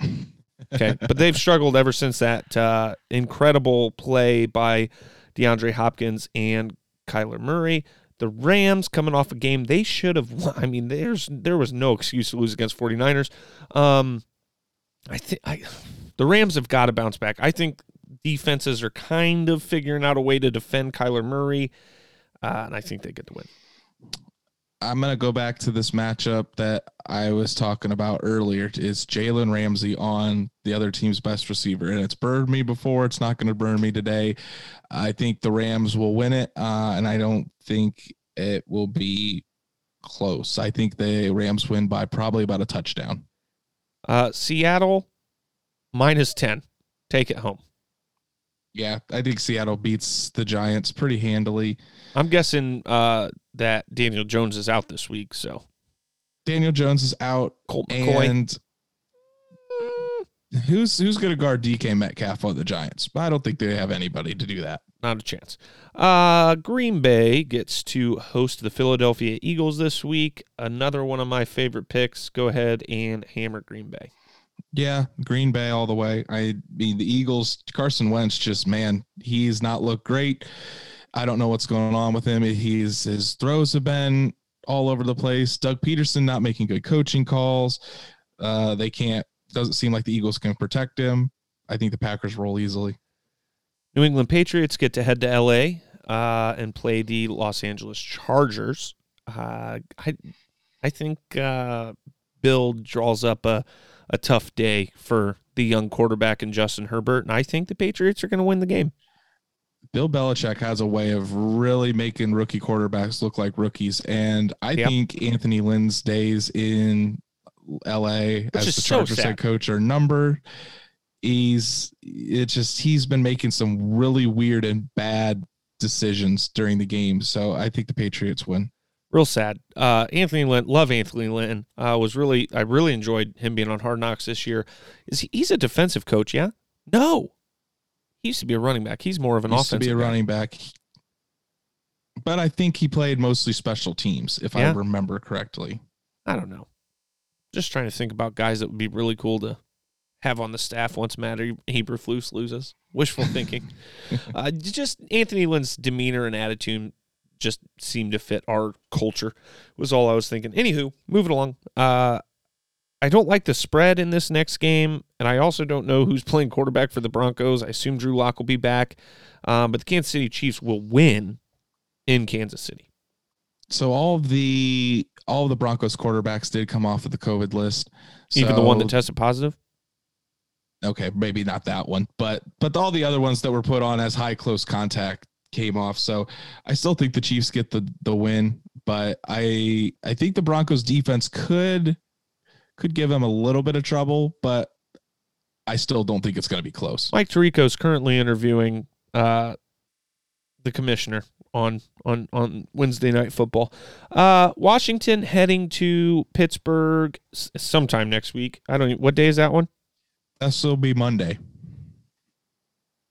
Okay. but they've struggled ever since that uh, incredible play by DeAndre Hopkins and Kyler Murray. The Rams coming off a game they should have won. I mean, there's there was no excuse to lose against 49ers. Um, I think I the Rams have got to bounce back. I think defenses are kind of figuring out a way to defend Kyler Murray, uh, and I think they get the win. I'm gonna go back to this matchup that I was talking about earlier. Is Jalen Ramsey on the other team's best receiver, and it's burned me before. It's not going to burn me today. I think the Rams will win it, uh, and I don't think it will be close. I think the Rams win by probably about a touchdown. Uh, Seattle minus ten. Take it home. Yeah, I think Seattle beats the Giants pretty handily. I'm guessing uh, that Daniel Jones is out this week. So Daniel Jones is out, Colt McCoy. and Who's who's going to guard DK Metcalf on the Giants? But I don't think they have anybody to do that. Not a chance. Uh, Green Bay gets to host the Philadelphia Eagles this week. Another one of my favorite picks. Go ahead and hammer Green Bay. Yeah, Green Bay all the way. I mean, the Eagles, Carson Wentz, just man, he's not looked great. I don't know what's going on with him. He's his throws have been all over the place. Doug Pederson not making good coaching calls. Uh, they can't. Doesn't seem like the Eagles can protect him. I think the Packers roll easily. New England Patriots get to head to LA uh, and play the Los Angeles Chargers. Uh, I I think uh, Bill draws up a a tough day for the young quarterback and Justin Herbert, and I think the Patriots are going to win the game. Bill Belichick has a way of really making rookie quarterbacks look like rookies, and I yep. think Anthony Lynn's days in LA Which as the Chargers so head coach are numbered. He's it just he's been making some really weird and bad decisions during the game. So I think the Patriots win. Real sad. Uh, Anthony Lynn, love Anthony Lynn. Uh, was really I really enjoyed him being on Hard Knocks this year. Is he, he's a defensive coach? Yeah. No, he used to be a running back. He's more of an used offensive. To be a guy. running back. But I think he played mostly special teams, if yeah. I remember correctly. I don't know. Just trying to think about guys that would be really cool to have on the staff once Matt Eberflus loses. Wishful thinking. uh, just Anthony Lynn's demeanor and attitude just seemed to fit our culture. Was all I was thinking. Anywho, moving along. Uh, I don't like the spread in this next game, and I also don't know who's playing quarterback for the Broncos. I assume Drew Lock will be back, um, but the Kansas City Chiefs will win in Kansas City. So all of the all of the Broncos quarterbacks did come off of the COVID list. Even the one that tested positive. Okay, maybe not that one, but but all the other ones that were put on as high close contact came off. So I still think the Chiefs get the the win, but I I think the Broncos defense could could give him a little bit of trouble, but I still don't think it's going to be close. Mike Tirico is currently interviewing uh, the commissioner on on on Wednesday night football. Uh, Washington heading to Pittsburgh sometime next week. I don't. What day is that one? This will be Monday.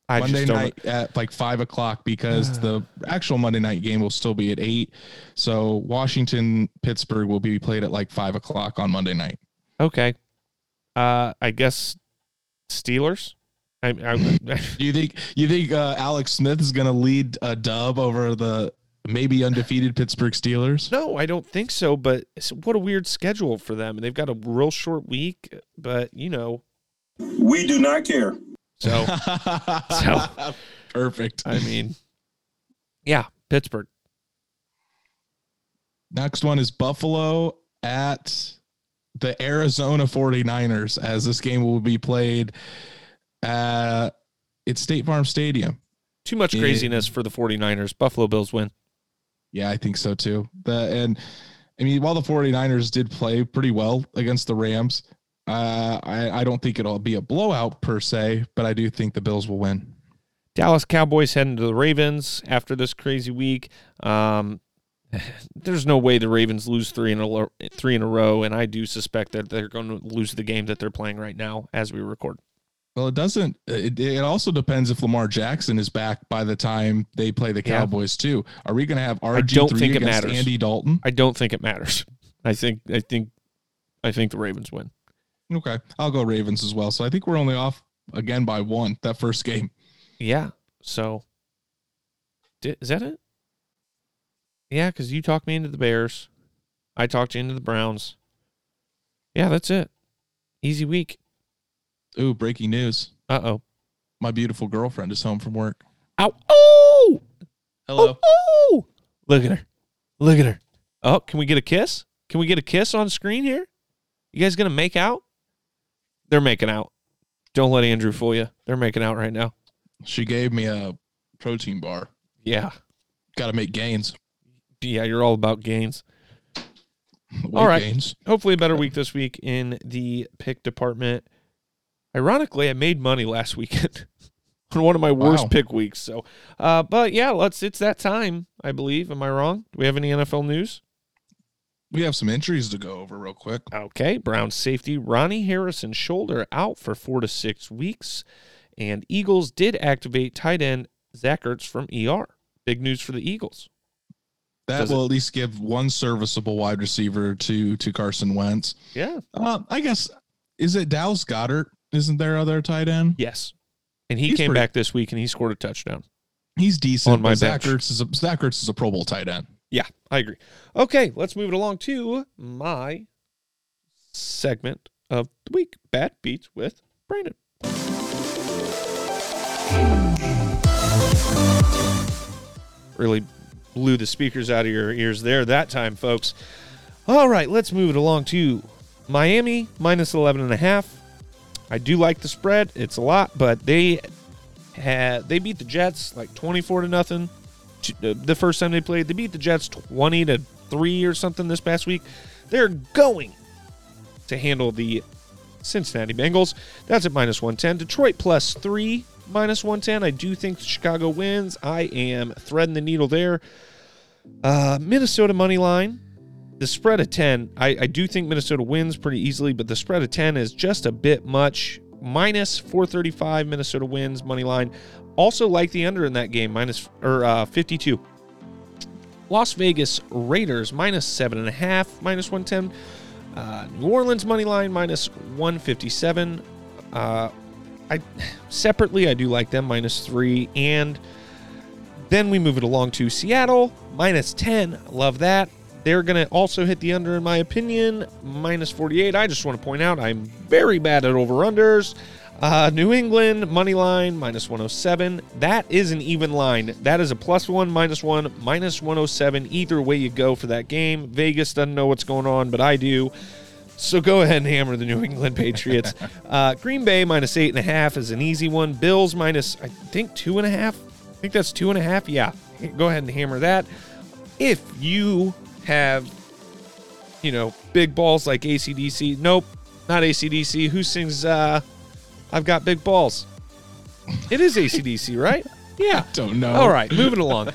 I Monday night at like five o'clock because the actual Monday night game will still be at eight. So Washington Pittsburgh will be played at like five o'clock on Monday night. Okay. Uh, I guess Steelers. I, I, you think you think uh, Alex Smith is going to lead a dub over the maybe undefeated Pittsburgh Steelers? No, I don't think so. But what a weird schedule for them. They've got a real short week, but you know, we do not care. So, so perfect. I mean, yeah, Pittsburgh. Next one is Buffalo at the Arizona 49ers as this game will be played at it's State Farm Stadium. Too much craziness it, for the 49ers. Buffalo Bills win. Yeah, I think so too. The and I mean, while the 49ers did play pretty well against the Rams, uh, I, I don't think it'll be a blowout per se, but I do think the Bills will win. Dallas Cowboys heading to the Ravens after this crazy week. Um, there's no way the Ravens lose three in a three in a row, and I do suspect that they're going to lose the game that they're playing right now as we record. Well, it doesn't. It, it also depends if Lamar Jackson is back by the time they play the Cowboys yeah. too. Are we going to have RG three against matters. Andy Dalton? I don't think it matters. I think I think I think the Ravens win. Okay, I'll go Ravens as well. So I think we're only off again by one that first game. Yeah. So is that it? Yeah, because you talked me into the Bears. I talked you into the Browns. Yeah, that's it. Easy week. Ooh, breaking news. Uh oh. My beautiful girlfriend is home from work. Ow. Oh! Hello. Oh, oh! Look at her. Look at her. Oh, can we get a kiss? Can we get a kiss on screen here? You guys gonna make out? They're making out. Don't let Andrew fool you. They're making out right now. She gave me a protein bar. Yeah. Got to make gains. Yeah, you're all about gains. Weight all right. Gains. Hopefully, a better week this week in the pick department. Ironically, I made money last weekend on one of my worst wow. pick weeks. So, uh, but yeah, let's. It's that time, I believe. Am I wrong? Do we have any NFL news? We have some injuries to go over real quick. Okay, Brown safety Ronnie Harrison shoulder out for four to six weeks, and Eagles did activate tight end Zach Ertz from ER. Big news for the Eagles. That Does it- will at least give one serviceable wide receiver to to Carson Wentz. Yeah. Uh, I guess is it Dallas Goedert? Isn't there other tight end? Yes. And he He's came pretty- back this week and he scored a touchdown. He's decent. On my Zach bench. Ertz is a Zach Ertz is a Pro Bowl tight end. Yeah, I agree. Okay, let's move it along to my segment of the week Bad Beats with Brandon. Really blew the speakers out of your ears there that time, folks. All right, let's move it along to Miami minus 11 and a half. I do like the spread. It's a lot, but they had they beat the Jets like 24 to nothing uh, the first time they played. They beat the Jets 20 to 3 or something this past week. They're going to handle the Cincinnati Bengals. That's at minus 110. Detroit plus 3 minus 110. I do think Chicago wins. I am threading the needle there. Uh, Minnesota money line. The spread of 10, I, I do think Minnesota wins pretty easily, but the spread of 10 is just a bit much. Minus 435, Minnesota wins money line. Also like the under in that game, minus or uh, 52. Las Vegas Raiders minus seven and a half, minus 110. Uh, New Orleans money line minus 157. Uh, I separately I do like them minus three, and then we move it along to Seattle minus 10. Love that. They're going to also hit the under, in my opinion, minus 48. I just want to point out I'm very bad at over unders. Uh, New England money line minus 107. That is an even line. That is a plus one, minus one, minus 107. Either way you go for that game. Vegas doesn't know what's going on, but I do. So go ahead and hammer the New England Patriots. uh, Green Bay minus eight and a half is an easy one. Bills minus, I think, two and a half. I think that's two and a half. Yeah. Go ahead and hammer that. If you have, you know, big balls like ACDC, nope, not ACDC. Who sings, uh, I've got big balls? It is ACDC, right? Yeah. Don't know. All right, moving along.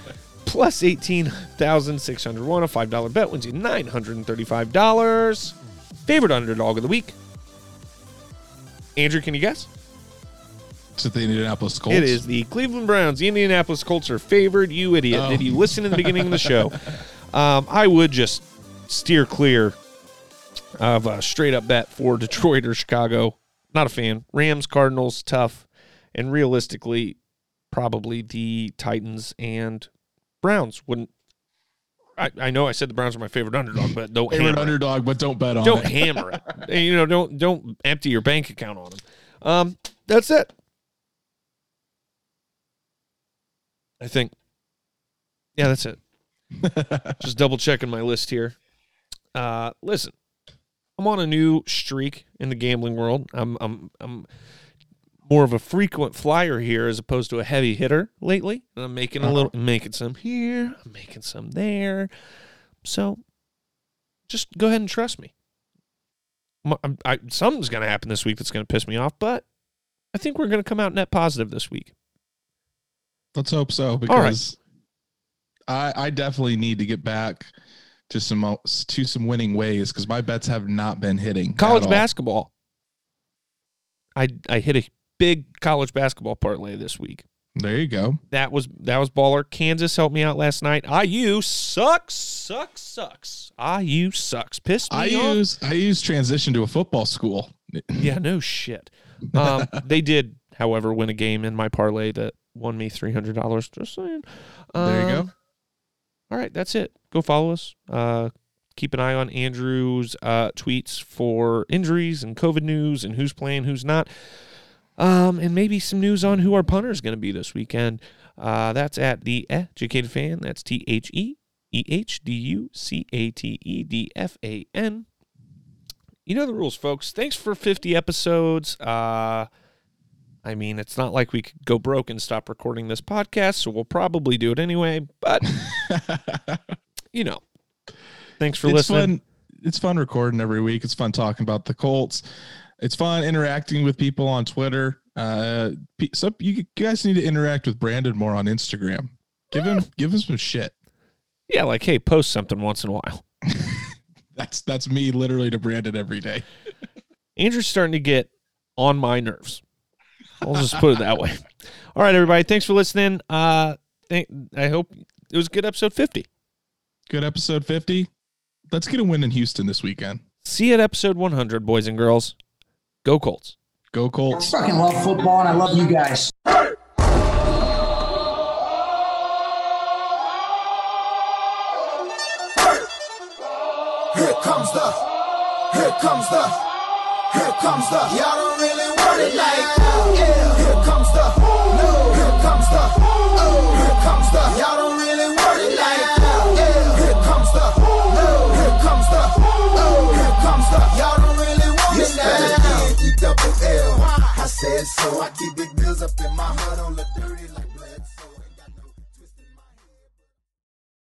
Plus 18,601. A $5 bet wins you $935. Favorite underdog of the week. Andrew, can you guess? To the Indianapolis Colts. It is the Cleveland Browns. The Indianapolis Colts are favored. You idiot. Oh. Did you listen in the beginning of the show? Um, I would just steer clear of a straight up bet for Detroit or Chicago. Not a fan. Rams, Cardinals, tough. And realistically, probably the Titans and Browns wouldn't. I, I know I said the Browns are my favorite underdog, but don't favorite hammer it. underdog, but don't bet on Don't it. hammer it. You know, don't don't empty your bank account on them. Um, that's it. I think. Yeah, that's it. Just double checking my list here. Uh, listen, I'm on a new streak in the gambling world. I'm I'm I'm more of a frequent flyer here as opposed to a heavy hitter lately. And I'm making a uh-huh. little, I'm making some here, I'm making some there. So, just go ahead and trust me. I'm- I, something's going to happen this week that's going to piss me off, but I think we're going to come out net positive this week. Let's hope so right. because I I definitely need to get back to some to some winning ways because my bets have not been hitting. College basketball. I I hit a big college basketball parlay this week. There you go. That was that was baller. Kansas helped me out last night. IU sucks, sucks, sucks. IU sucks. Pissed me I off. use I use transition to a football school. Yeah, no shit. Um, they did, however, win a game in my parlay that won me three hundred dollars. Just saying. There you go. Right, that's it. Go follow us. Uh, keep an eye on Andrew's uh, tweets for injuries and COVID news and who's playing, who's not. Um, and maybe some news on who our punter is going to be this weekend. Uh, that's at the Educated Fan. That's T H E E H D U C A T E D F A N. You know the rules, folks. Thanks for 50 episodes. Uh, I mean, it's not like we could go broke and stop recording this podcast, so we'll probably do it anyway. But, you know, thanks for it's listening. fun. It's fun recording every week. It's fun talking about the Colts. It's fun interacting with people on Twitter. Uh, so you guys need to interact with Brandon more on Instagram. Give him give him some shit. Yeah, like, hey, post something once in a while. That's that's me literally to Brandon every day. Andrew's starting to get on my nerves. I'll just put it that way. All right, everybody. Thanks for listening. Uh, thank, I hope it was a good episode 50. Good episode 50. Let's get a win in Houston this weekend. See you at episode 100, boys and girls. Go Colts. Go I Colts. fucking love football and I love you guys. Here comes the, here comes the, here comes the. Y'all don't really want it like that. Yeah. Here comes the, no. Here comes the, oh. Here comes the. Y'all don't really want it like that. Yeah. Here comes the, no. Here comes the, oh. Here comes the. Y'all don't really want it now. Double L. I said so. I keep big bills up in my heart on the